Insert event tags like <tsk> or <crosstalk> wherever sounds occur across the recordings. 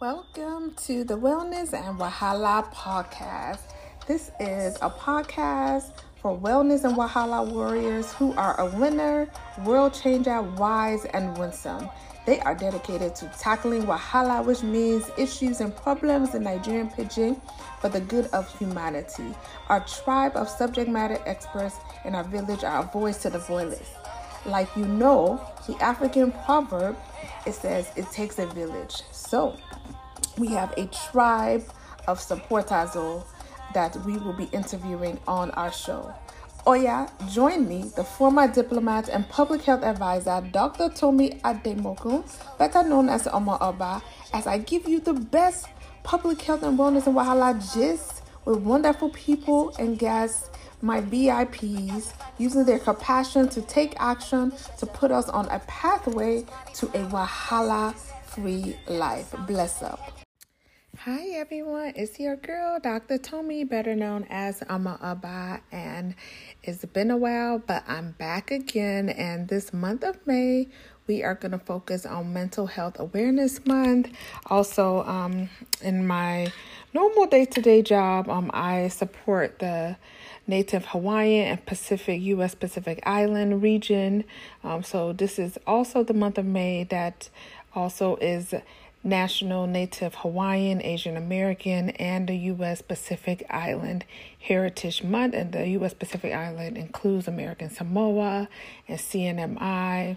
Welcome to the Wellness and Wahala podcast. This is a podcast for wellness and Wahala warriors who are a winner, world changer, wise, and winsome. They are dedicated to tackling Wahala, which means issues and problems in Nigerian pidgin for the good of humanity. Our tribe of subject matter experts in our village are a voice to the voiceless. Like you know, the African proverb it says it takes a village. So we have a tribe of supporters that we will be interviewing on our show. Oya, join me, the former diplomat and public health advisor, Dr. Tomi Ademokun, better known as Oma Oba, as I give you the best public health and wellness and Wahala gist with wonderful people and guests, my VIPs, using their compassion to take action to put us on a pathway to a Wahala free life. Bless up. Hi everyone, it's your girl, Dr. Tomi, better known as Ama Abba, and it's been a while, but I'm back again. And this month of May, we are going to focus on Mental Health Awareness Month. Also, um, in my normal day to day job, um, I support the Native Hawaiian and Pacific U.S. Pacific Island region. Um, so this is also the month of May that also is National Native Hawaiian, Asian American, and the U.S. Pacific Island Heritage Month. And the U.S. Pacific Island includes American Samoa and CNMI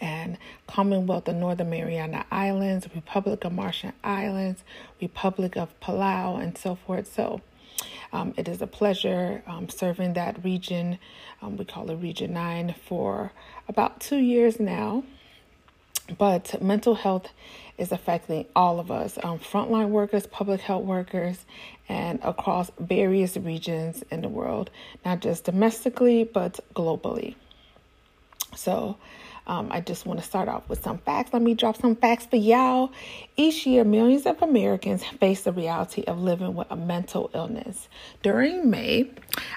and Commonwealth of Northern Mariana Islands, Republic of Marshall Islands, Republic of Palau, and so forth. So um, it is a pleasure um, serving that region. Um, we call it Region 9 for about two years now. But mental health is affecting all of us um, frontline workers, public health workers, and across various regions in the world, not just domestically, but globally. So, um, I just want to start off with some facts. Let me drop some facts for y'all. Each year, millions of Americans face the reality of living with a mental illness. During May,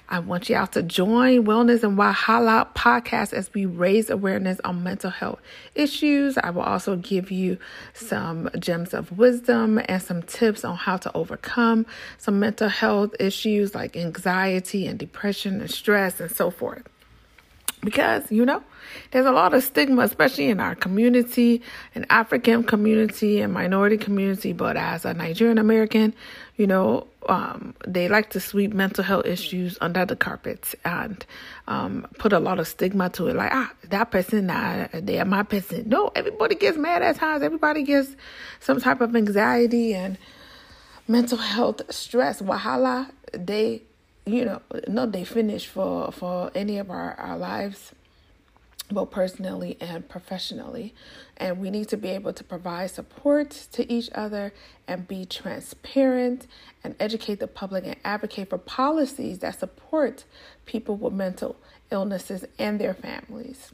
I want y'all to join Wellness and Wahala podcast as we raise awareness on mental health issues. I will also give you some gems of wisdom and some tips on how to overcome some mental health issues like anxiety and depression and stress and so forth because you know there's a lot of stigma especially in our community an african community and minority community. But as a nigerian american you know um, they like to sweep mental health issues under the carpet and um, put a lot of stigma to it. Like ah that person nah, they are my person. No everybody gets mad at times. Everybody gets some type of anxiety and mental health stress. Wahala they you know, not they finish for for any of our, our lives, both personally and professionally. And we need to be able to provide support to each other and be transparent and educate the public and advocate for policies that support people with mental illnesses and their families.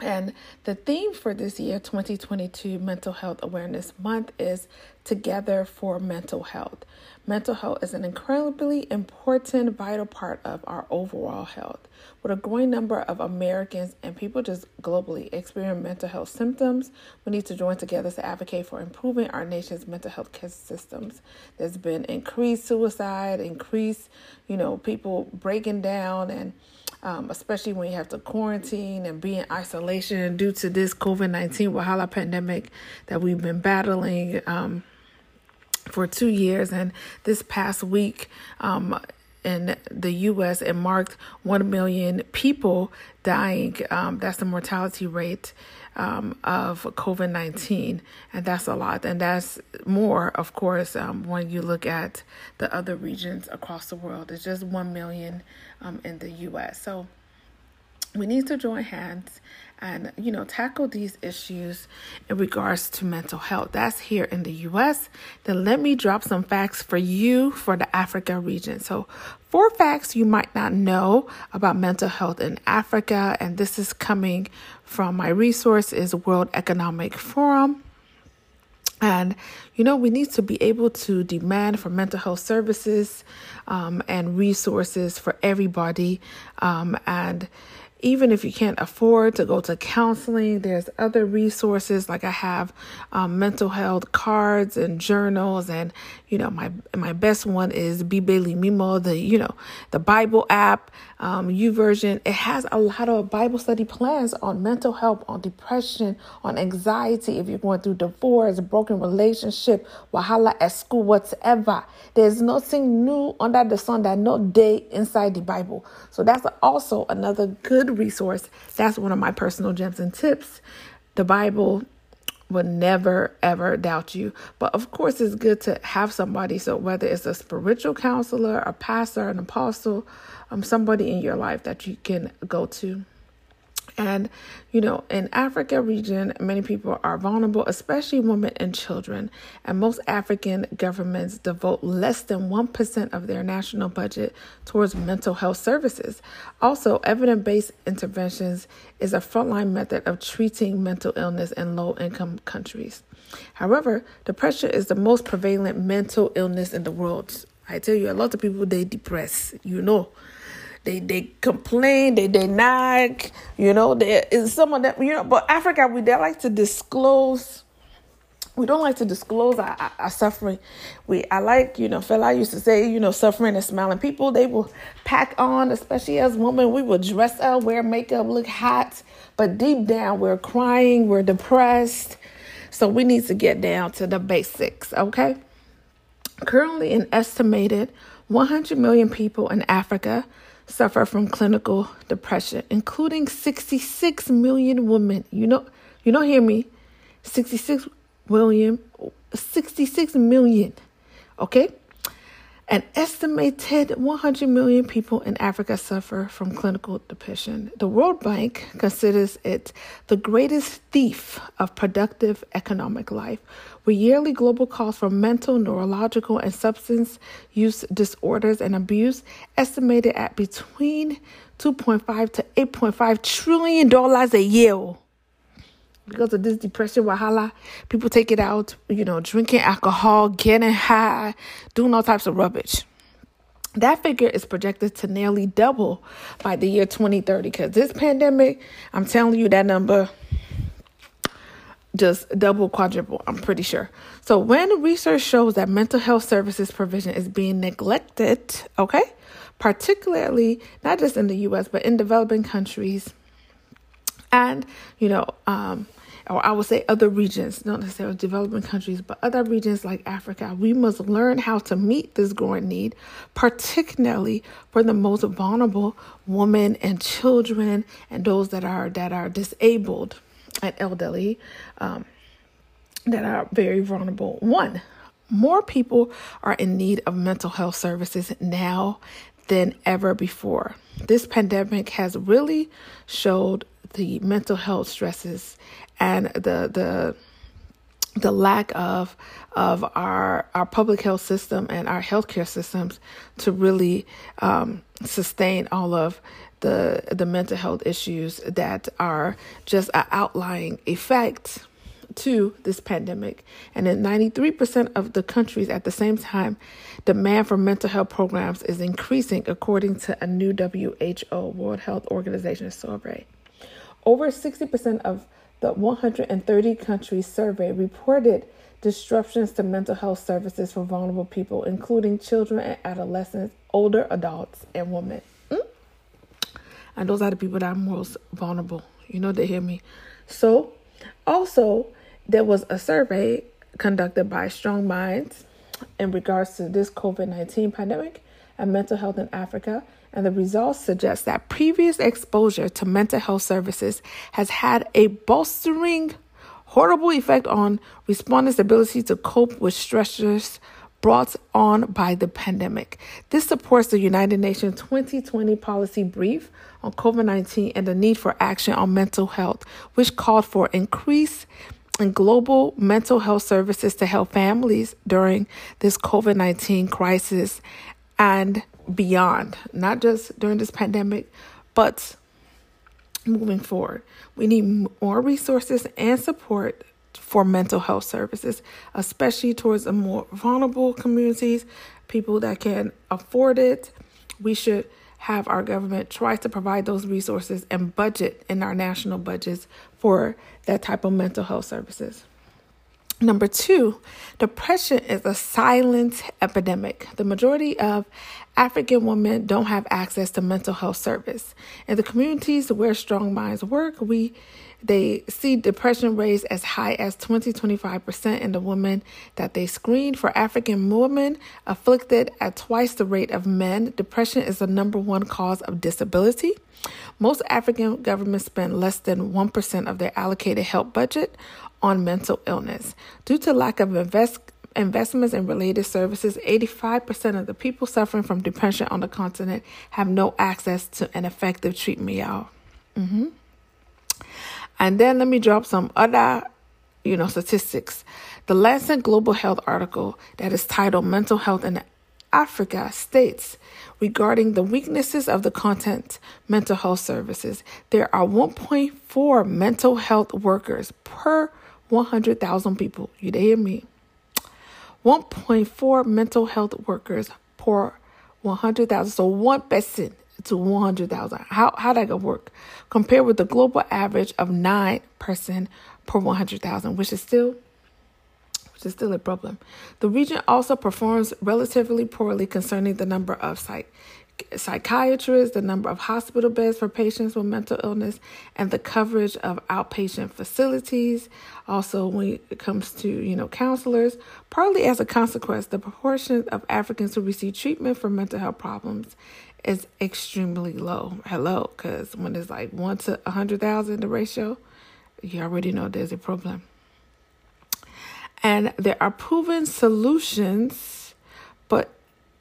And the theme for this year, 2022 Mental Health Awareness Month, is Together for Mental Health. Mental health is an incredibly important, vital part of our overall health. With a growing number of Americans and people just globally experience mental health symptoms, we need to join together to advocate for improving our nation's mental health care systems. There's been increased suicide, increased, you know, people breaking down and um, especially when you have to quarantine and be in isolation due to this COVID 19 Wahala pandemic that we've been battling. Um, for two years. And this past week, um, in the U.S., it marked 1 million people dying. Um, that's the mortality rate um, of COVID 19. And that's a lot. And that's more, of course, um, when you look at the other regions across the world. It's just 1 million um, in the U.S. So we need to join hands and you know tackle these issues in regards to mental health that's here in the US then let me drop some facts for you for the Africa region so four facts you might not know about mental health in Africa and this is coming from my resource is World Economic Forum. And you know we need to be able to demand for mental health services um, and resources for everybody. Um, and even if you can't afford to go to counseling, there's other resources like I have um, mental health cards and journals, and you know my my best one is Bibeli Mimo, the you know the Bible app, um, YouVersion. It has a lot of Bible study plans on mental health, on depression, on anxiety. If you're going through divorce, broken relationship, wahala at school, whatever. There's nothing new under the sun that no day inside the Bible. So that's also another good resource. That's one of my personal gems and tips. The Bible will never ever doubt you. But of course, it's good to have somebody. So whether it's a spiritual counselor, a pastor, an apostle, um, somebody in your life that you can go to. And, you know, in Africa region, many people are vulnerable, especially women and children. And most African governments devote less than 1% of their national budget towards mental health services. Also, evidence based interventions is a frontline method of treating mental illness in low income countries. However, depression is the most prevalent mental illness in the world. I tell you, a lot of people they depress, you know they they complain, they they nag, you know, there is some of them, you know, but Africa we they like to disclose we don't like to disclose our, our, our, suffering. We I like, you know, Fela used to say, you know, suffering and smiling. People they will pack on, especially as women, we will dress up, wear makeup, look hot, but deep down we're crying, we're depressed. So we need to get down to the basics, okay? Currently an estimated 100 million people in Africa suffer from clinical depression, including 66 million women. You know, you don't hear me. 66 million, 66 million. Okay? An estimated 100 million people in Africa suffer from clinical depression. The World Bank considers it the greatest thief of productive economic life, with yearly global costs for mental, neurological, and substance use disorders and abuse estimated at between 2.5 to 8.5 trillion dollars a year. Because of this depression wahala people take it out you know drinking alcohol getting high doing all types of rubbish. That figure is projected to nearly double by the year 2030 because this pandemic i'm telling you that number just double quadruple i'm pretty sure. So when research shows that mental health services provision is being neglected okay particularly not just in the us but in developing countries and you know um, or I would say other regions, not necessarily developing countries, but other regions like Africa, we must learn how to meet this growing need, particularly for the most vulnerable women and children and those that are that are disabled and elderly, um, that are very vulnerable. One, more people are in need of mental health services now than ever before. This pandemic has really showed the mental health stresses and the the the lack of of our our public health system and our healthcare systems to really um, sustain all of the the mental health issues that are just an outlying effect to this pandemic. And in 93% of the countries at the same time, demand for mental health programs is increasing according to a new WHO World Health Organization survey. Over 60% of the 130 countries surveyed reported disruptions to mental health services for vulnerable people, including children and adolescents, older adults, and women. And those are the people that are most vulnerable. You know, they hear me. So, also, there was a survey conducted by Strong Minds in regards to this COVID 19 pandemic and mental health in Africa and the results suggest that previous exposure to mental health services has had a bolstering, horrible effect on respondents' ability to cope with stressors brought on by the pandemic. This supports the United Nations 2020 policy brief on COVID 19 and the need for action on mental health, which called for increase in global mental health services to help families during this COVID 19 crisis and beyond, not just during this pandemic, but moving forward. We need more resources and support for mental health services, especially towards the more vulnerable communities, people that can afford it. We should have our government try to provide those resources and budget in our national budgets for that type of mental health services. Number two, depression is a silent epidemic. The majority of African women don't have access to mental health service. In the communities where Strong Minds work, we they see depression rates as high as 20 25% in the women that they screen. For African women afflicted at twice the rate of men, depression is the number one cause of disability. Most African governments spend less than 1% of their allocated health budget on mental illness. Due to lack of invest, investments in related services, 85% of the people suffering from depression on the continent have no access to an effective treatment, y'all. Mm-hmm. And then let me drop some other, you know, statistics. The Lancet Global Health article that is titled Mental Health in Africa states regarding the weaknesses of the content mental health services, there are 1.4 mental health workers per 100,000 people. You hear me? 1.4 mental health workers per 100,000. So one person to 100,000. How how that gonna work? Compared with the global average of nine person per 100,000, which is still which is still a problem. The region also performs relatively poorly concerning the number of psych psychiatrists, the number of hospital beds for patients with mental illness, and the coverage of outpatient facilities. Also, when it comes to you know counselors, partly as a consequence, the proportion of Africans who receive treatment for mental health problems is extremely low. Hello, because when it's like one to a hundred thousand, the ratio, you already know there's a problem. And there are proven solutions, but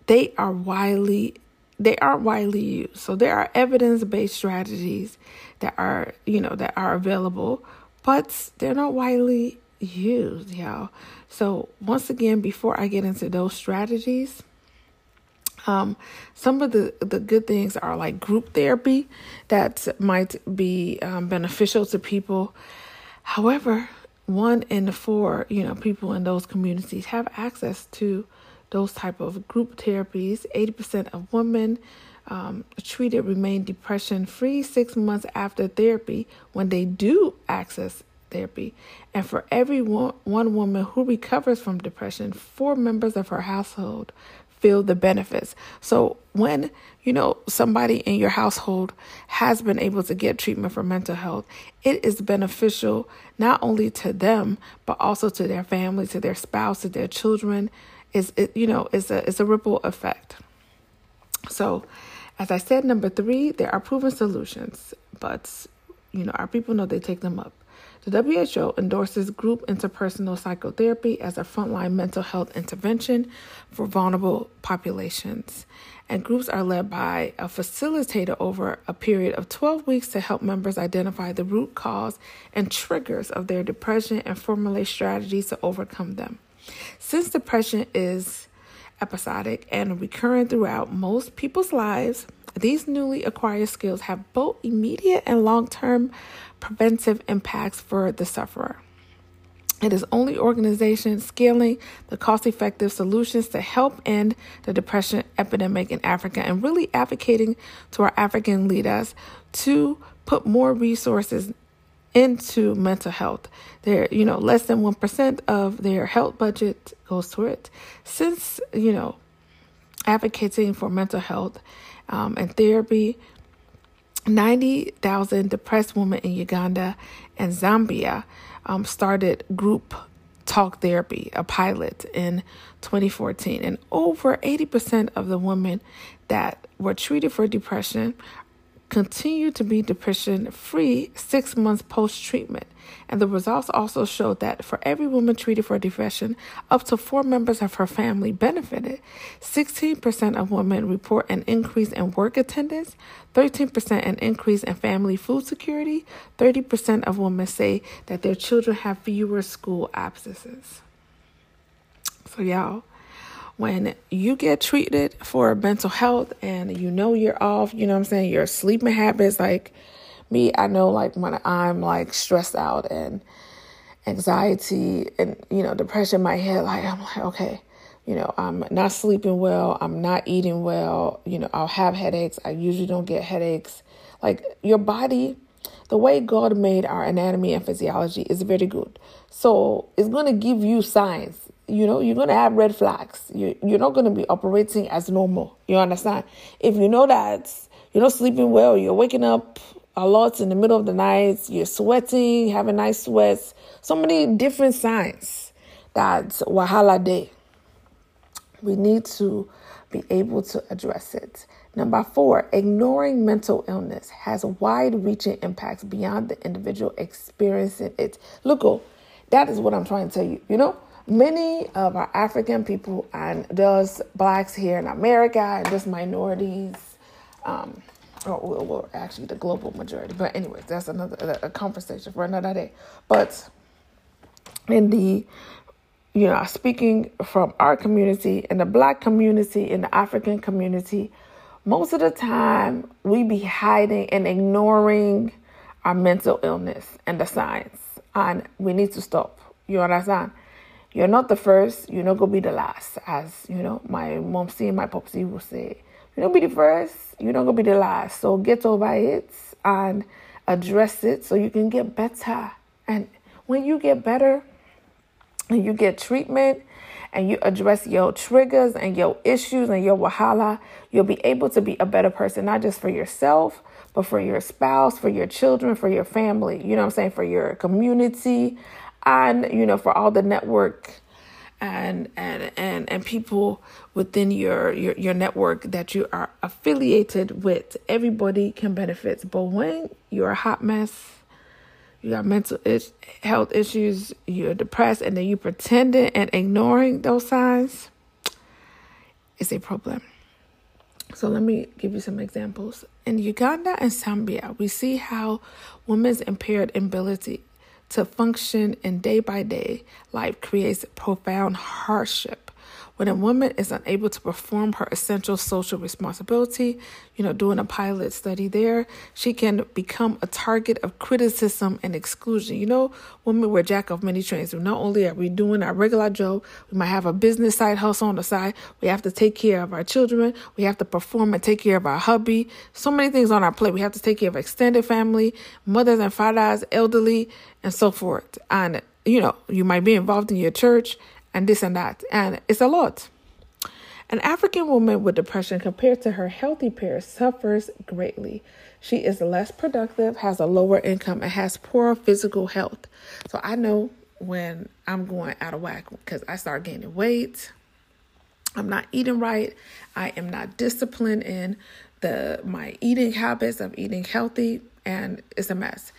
they are widely they aren't widely used. So there are evidence-based strategies that are, you know, that are available, but they're not widely used, y'all. So once again, before I get into those strategies, um, some of the, the good things are like group therapy that might be um, beneficial to people. However, one in four, you know, people in those communities have access to those type of group therapies. 80% of women um, treated remain depression free six months after therapy when they do access therapy. And for every one, one woman who recovers from depression, four members of her household feel the benefits. So when you know somebody in your household has been able to get treatment for mental health, it is beneficial not only to them but also to their family, to their spouse, to their children, is it, you know it's a it's a ripple effect. So, as I said, number three, there are proven solutions, but you know our people know they take them up. The WHO endorses group interpersonal psychotherapy as a frontline mental health intervention for vulnerable populations. And groups are led by a facilitator over a period of 12 weeks to help members identify the root cause and triggers of their depression and formulate strategies to overcome them. Since depression is episodic and recurrent throughout most people's lives, these newly acquired skills have both immediate and long term preventive impacts for the sufferer. It is only organizations scaling the cost effective solutions to help end the depression epidemic in Africa and really advocating to our African leaders to put more resources into mental health. There, you know, less than 1% of their health budget goes to it. Since, you know, advocating for mental health um, and therapy, 90,000 depressed women in Uganda and Zambia um, started group talk therapy, a pilot in 2014. And over 80% of the women that were treated for depression continue to be depression free six months post treatment. And the results also showed that for every woman treated for depression, up to four members of her family benefited. 16% of women report an increase in work attendance, 13% an increase in family food security, 30% of women say that their children have fewer school absences. So, y'all when you get treated for mental health and you know you're off, you know what I'm saying, your sleeping habits, like me, I know like when I'm like stressed out and anxiety and, you know, depression might hit, like I'm like, okay, you know, I'm not sleeping well, I'm not eating well, you know, I'll have headaches. I usually don't get headaches. Like your body, the way God made our anatomy and physiology is very good. So it's going to give you signs. You know, you're to have red flags. You, you're not to be operating as normal. You understand? If you know that you're not sleeping well, you're waking up a lot in the middle of the night, you're sweating, having nice sweats, so many different signs that's Wahala Day. We need to be able to address it. Number four, ignoring mental illness has wide reaching impacts beyond the individual experiencing it. Look, oh, that is what I'm trying to tell you. You know, many of our African people and those blacks here in America and just minorities, um, or, actually the global majority. But anyways, that's another a conversation for another day. But in the you know, speaking from our community and the black community and the African community, most of the time we be hiding and ignoring our mental illness and the signs. And we need to stop. You understand? You're not the first, you're not gonna be the last. As you know, my mom and my popsy will say, You don't be the first, you're not gonna be the last. So get over it and address it so you can get better. And when you get better, and you get treatment and you address your triggers and your issues and your wahala, you'll be able to be a better person, not just for yourself, but for your spouse, for your children, for your family, you know what I'm saying, for your community, and you know, for all the network and and and and people within your your, your network that you are affiliated with. Everybody can benefit. But when you're a hot mess, you got mental is- health issues, you're depressed, and then you pretending and ignoring those signs, it's a problem. So let me give you some examples. In Uganda and Zambia, we see how women's impaired ability to function in day by day life creates profound hardship when a woman is unable to perform her essential social responsibility, you know, doing a pilot study there, she can become a target of criticism and exclusion. You know, women we're jack of many trades. Not only are we doing our regular job, we might have a business side hustle on the side. We have to take care of our children. We have to perform and take care of our hubby. So many things on our plate. We have to take care of extended family, mothers and fathers, elderly, and so forth. And you know, you might be involved in your church and this and that. And it's a lot. An African woman with depression compared to her healthy peers suffers greatly. She is less productive, has a lower income, and has poor physical health. So I know when I'm going out of whack because I start gaining weight. I'm not eating right. I am not disciplined in the my eating habits of eating healthy and it's a mess.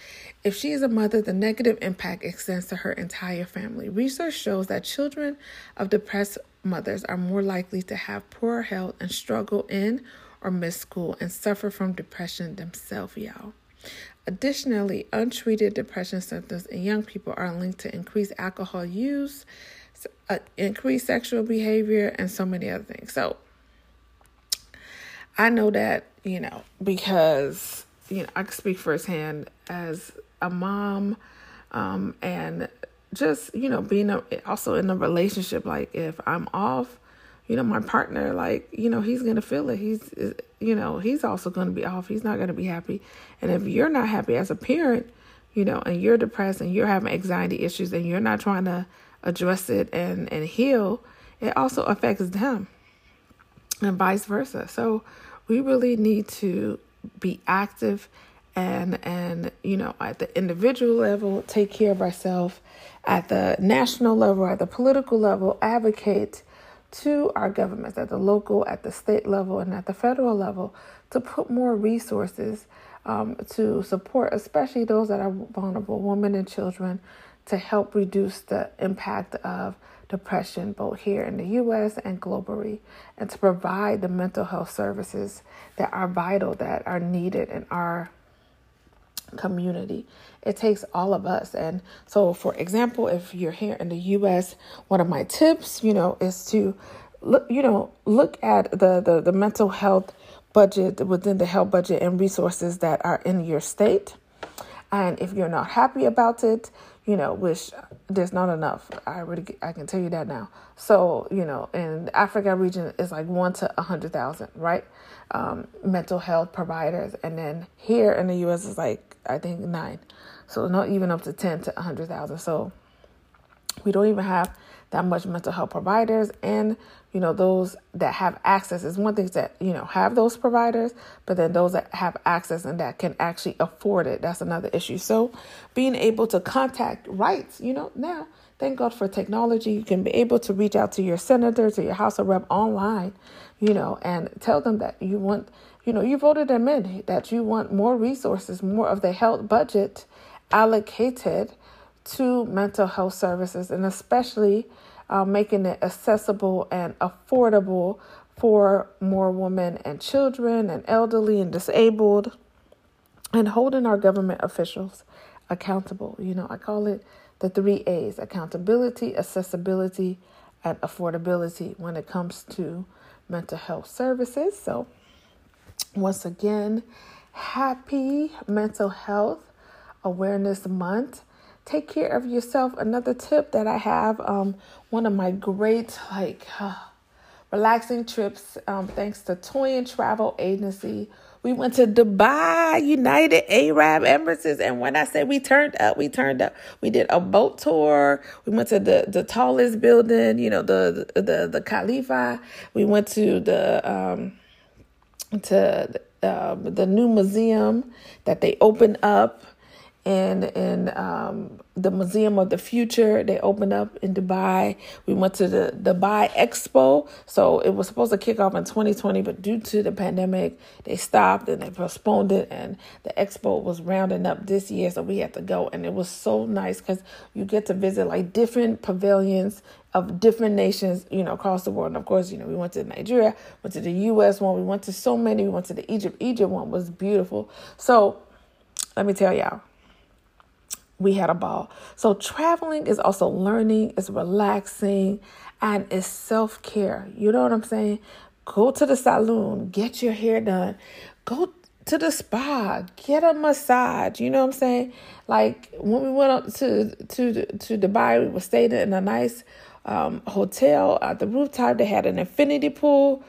If she is a mother, the negative impact extends to her entire family. Research shows that children of depressed mothers are more likely to have poor health and struggle in or miss school and suffer from depression themselves, y'all. Additionally, untreated depression symptoms in young people are linked to increased alcohol use, uh, increased sexual behavior, and so many other things. So, I know that, you know, because, you know, I can speak firsthand as a mom um, and just you know being a, also in a relationship like if i'm off you know my partner like you know he's gonna feel it. He's you know he's also gonna be off. He's not gonna be happy. And if you're not happy as a parent you know and you're depressed and you're having anxiety issues and you're not trying to address it and and heal it also affects them and vice versa. So we really need to be active and and you know at the individual level take care of ourselves. At the national level at the political level advocate to our governments at the local at the state level and at the federal level to put more resources um, to support especially those that are vulnerable women and children to help reduce the impact of depression both here in the US and globally and to provide the mental health services that are vital that are needed and our community. It takes all of us. And so, for example, if you're here in the US, one of my tips, you know, is to look, you know, look at the, the, the mental health budget within the health budget and resources that are in your state. And if you're not happy about it, you know, which there's not enough. I already I can tell you that now. So you know, in Africa region is like one to a hundred thousand, right? Um, mental health providers, and then here in the U.S. is like I think nine, so not even up to ten to a hundred thousand. So we don't even have that much mental health providers. And you know those that have access is one thing that you know have those providers but then those that have access and that can actually afford it that's another issue. So being able to contact rights you know now thank god for technology. You can be able to reach out to your senator to your house of rep online you know and tell them that you want you know you voted them in that you want more resources more of the health budget allocated to mental health services and especially uh, making it accessible and affordable for more women and children and elderly and disabled and holding our government officials accountable. You know, I call it the three A's accountability, accessibility, and affordability when it comes to mental health services. So, once again, happy Mental Health Awareness Month take care of yourself. Another tip that I have, um, one of my great like uh, relaxing trips, um, thanks to Toy and Travel Agency. We went to Dubai, United Arab Emirates, and when I say we turned up, we turned up. We did a boat tour. We went to the the tallest building, you know, the the the, the Khalifa. We went to the um to uh, the new museum that they opened up and in um, the Museum of the Future. They opened up in Dubai. We went to the Dubai Expo. So it was supposed to kick off in 2020, but due to the pandemic, they stopped and they postponed it. And the expo was rounding up this year, so we had to go. And it was so nice because you get to visit like different pavilions of different nations, you know, across the world. And of course, you know, we went to Nigeria, went to the U.S. one, we went to so many. We went to the Egypt. Egypt one was beautiful. So let me tell y'all we had a ball. So traveling is also learning, it's relaxing, and it's self care. You know what I'm saying? Go to the salon, get your hair done, go to the spa, get a massage. You know what I'm saying? Like when we went up to to to Dubai, we were staying in a nice um, hotel at the rooftop. They had an infinity pool.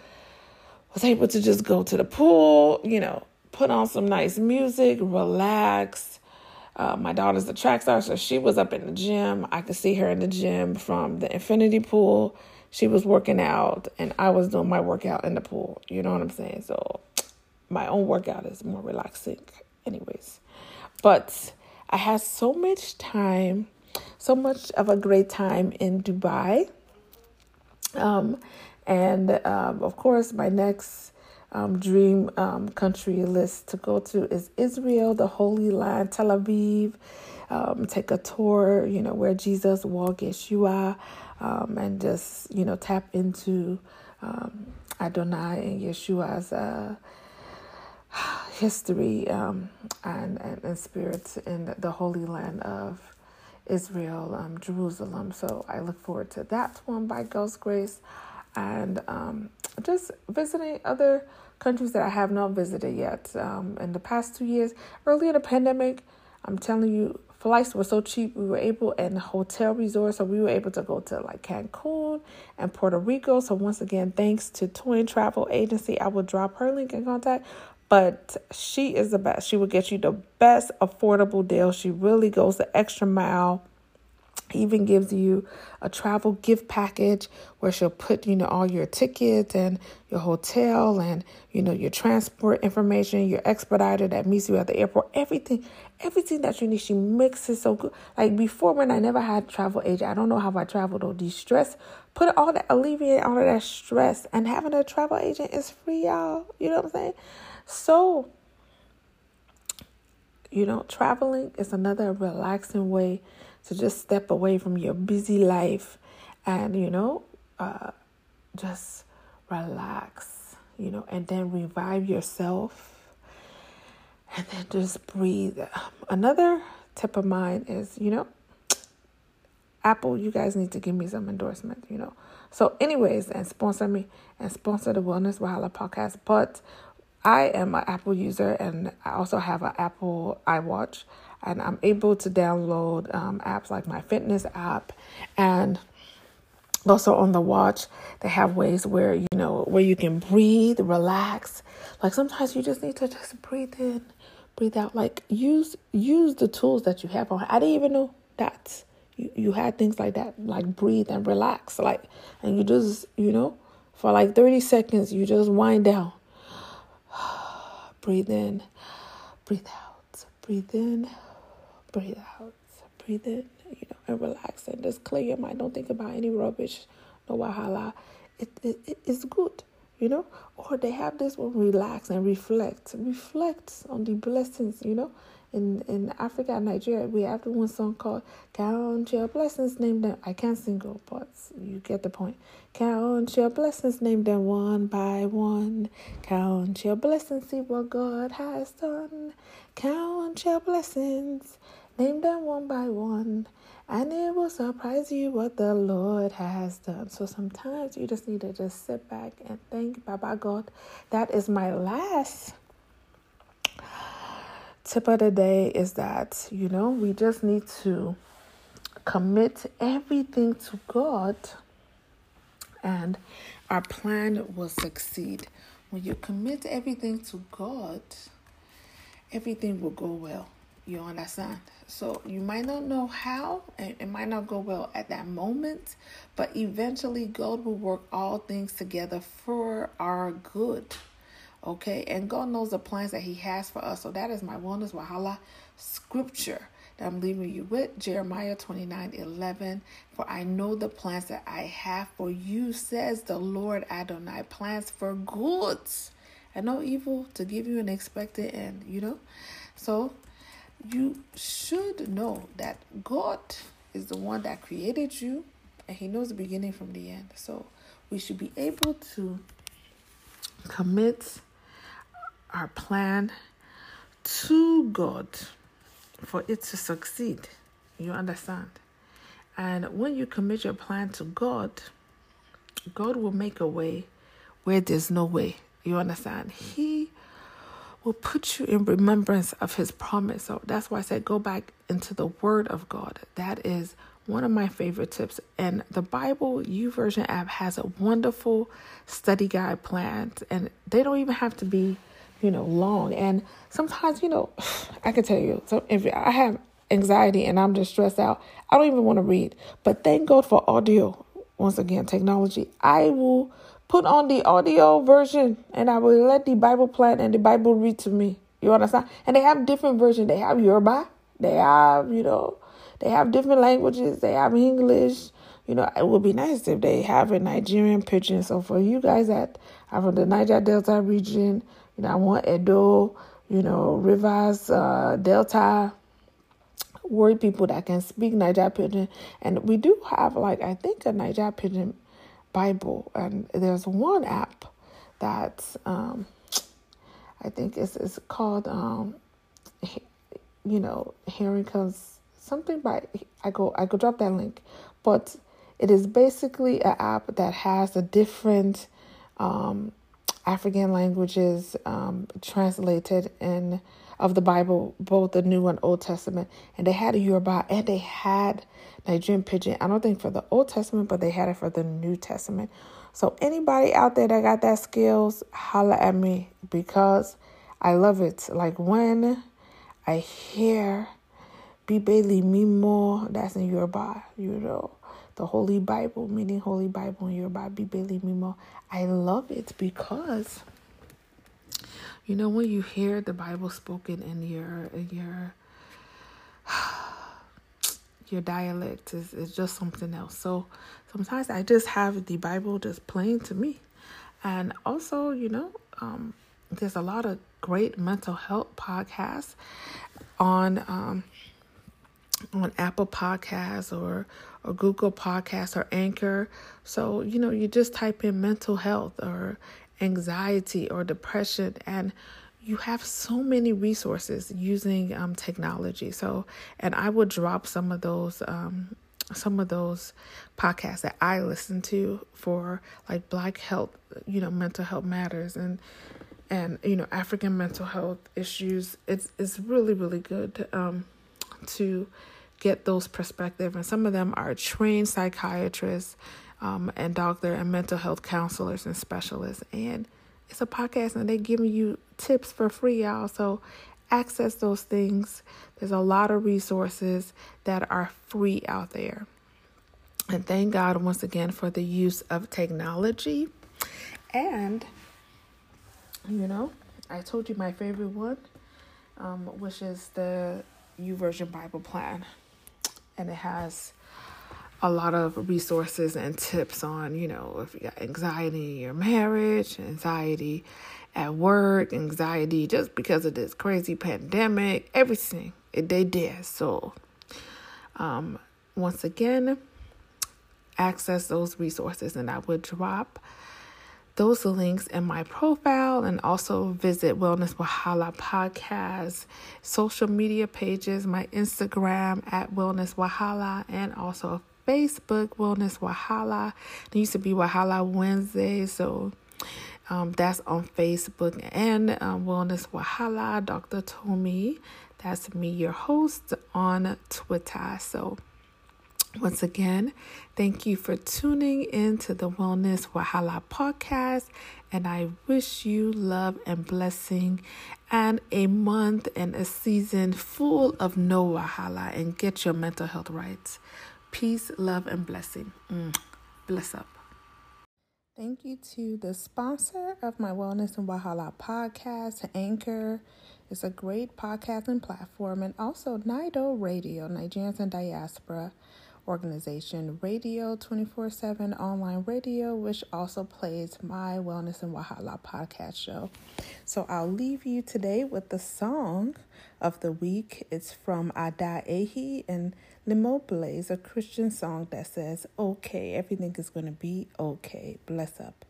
Was able to just go to the pool, you know, put on some nice music, relax uh, my daughter's a track star, so she was up in the gym. I could see her in the gym from the infinity pool. She was working out, and I was doing my workout in the pool. You know what I'm saying? So <tsk> my own workout is more relaxing, anyways. But I had so much time, so much of a great time in Dubai. Um, and um, of course, my next um, dream um, country list to go to is Israel, the Holy Land, Tel Aviv. Um, take a tour, you know, where Jesus walked Yeshua, um, and just you know tap into um, Adonai and Yeshua's uh, <sighs> history um, and, and and spirit in the Holy Land of Israel, Jerusalem. So I look forward to that one by God's grace and um, just visiting other countries that I have not visited yet. Um, in the past two years, early in the pandemic, I'm telling you, flights were so cheap. We were able and hotel resorts, so we were able to go to like Cancun and Puerto Rico. So once again, thanks to Twin Travel Agency, I will drop her link in contact. But she is the best. She will get you the best affordable deal. She really goes the extra mile even gives you a travel gift package where she'll put you know all your tickets and your hotel and you know your transport information your expediter that meets you at the airport everything everything that you need. She makes it so good. Like before when i never had travel agent i don't know how i traveled or de-stress put all that alleviate all of that stress and having a travel agent is free y'all. You know what i'm saying? So you know traveling is another relaxing way to just step away from your busy life and, you know, uh, just relax, you know, and then revive yourself and then just breathe. Another tip of mine is, you know, Apple, you guys need to give me some endorsement, you know. So, anyways, and sponsor me and sponsor the Wellness Wahala podcast. But I am an Apple user and I also have an Apple iWatch. And I'm able to download um, apps like my fitness app and also on the watch they have ways where you know where you can breathe relax. Like sometimes you just need to just breathe in breathe out. Like use use the tools that you have on. I didn't even know that you, you had things like that like breathe and relax. Like and you just you know for like 30 seconds you just wind down. <sighs> Breathe in breathe out breathe in breathe out. Breathe in you know and relax and just clear your mind. Don't think about any rubbish. No wahala. It, it, it it's good you know? Or they have this one relax and reflect. Reflect on the blessings you know in in Africa and Nigeria, we have one song called "Count Your Blessings, Name Them." I can't sing it, but you get the point. Count your blessings, name them one by one. Count your blessings, see what God has done. Count your blessings, name them one by one. And it will surprise you what the Lord has done. So sometimes you just need to just sit back and thank Baba God. That is my last tip of the day is that, you know, we just need to commit everything to God and our plan will succeed. When you commit everything to God, everything will go well. You understand? So you might not know how, and it might not go well at that moment, but eventually God will work all things together for our good. Okay, and God knows the plans that He has for us. So that is my wellness Wahala scripture that I'm leaving you with Jeremiah 29 11. For I know the plans that I have for you, says the Lord Adonai, plans for goods and no evil to give you an expected end, you know? So you should know that God is the one that created you and He knows the beginning from the end. So we should be able to commit our plan to God for it to succeed. You understand? And when you commit your plan to God, God will make a way where there's no way. You understand? He will put you in remembrance of his promise. So that's why I said go back into the word of God. That is one of my favorite tips. And the Bible U YouVersion app has a wonderful study guide plan. And they don't even have to be you know, long. And sometimes, you know, <sighs> I can tell you, so if I have anxiety and I'm just stressed out, I don't even want to read. But thank God for audio. Once again, technology. I will put on the audio version and I will let the Bible plan and the Bible read to me. You understand? And they have different versions. They have Yoruba. They have, you know, they have different languages. They have English. You know, it would be nice if they have a Nigerian pidgin. So for you guys that are from the Niger Delta region, you know, I want Edo, you know, Rivers, uh, Delta, word people that can speak Naija Pidgin. And we do have, like, I think a Naija Pidgin Bible. And there's one app that um, I think is, is called, um, you know, Hearing Comes something by, I go, I go drop that link. But it is basically an app that has a different um, African languages um, translated in of the Bible, both the New and Old Testament, and they had a Yoruba and they had Nigerian pidgin. I don't think for the Old Testament, but they had it for the New Testament. So anybody out there that got that skills, holla at me because I love it. Like when I hear Bibeli Mimo, that's in Yoruba, you know the Holy Bible, meaning Holy Bible in your Yoruba, Bibeli Mimo. I love it because you know when you hear the Bible spoken in your in your <sighs> your dialect is, is just something else. So sometimes I just have the Bible just playing to me. And also, you know, um, there's a lot of great mental health podcasts on um, on Apple Podcasts or or Google Podcasts or Anchor. So, you know, you just type in mental health or anxiety or depression and you have so many resources using um, technology. So, and I will drop some of those um, some of those podcasts that I listen to for like Black health, you know, mental health matters and and you know African mental health issues. It's it's really really good. Um, to get those perspective. And some of them are trained psychiatrists um, and doctor and mental health counselors and specialists. And it's a podcast and they're giving you tips for free, y'all. So access those things. There's a lot of resources that are free out there. And thank God once again for the use of technology. And, you know, I told you my favorite one, um, which is the YouVersion Bible Plan. And it has a lot of resources and tips on, you know, if you got anxiety in your marriage, anxiety at work, anxiety just because of this crazy pandemic, everything they did. So, um, once again, access those resources, and I would drop those links in my profile and also visit Wellness Wahala podcast social media pages, my Instagram at Wellness Wahala, and also Facebook Wellness Wahala. It used to be Wahala Wednesday, so um, that's on Facebook and um, Wellness Wahala, Dr. Tomi. That's me, your host on Twitter. So, once again, thank you for tuning in to the Wellness Wahala podcast. And I wish you love and blessing and a month and a season full of no Wahala and get your mental health right. Peace, love, and blessing. Mm. Bless up. Thank you to the sponsor of my Wellness and Wahala podcast, Anchor. It's a great podcasting platform, and also Nido Radio, Nigerians and Diaspora organization, Radio 24 7 online radio, which also plays my Wellness and Wahala podcast show. So I'll leave you today with the song of the week. It's from Ada Ehi and Limoblaze, a Christian song that says, Okay, everything is going to be okay. Bless up.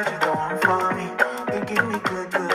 You're the one for me. You give me good, good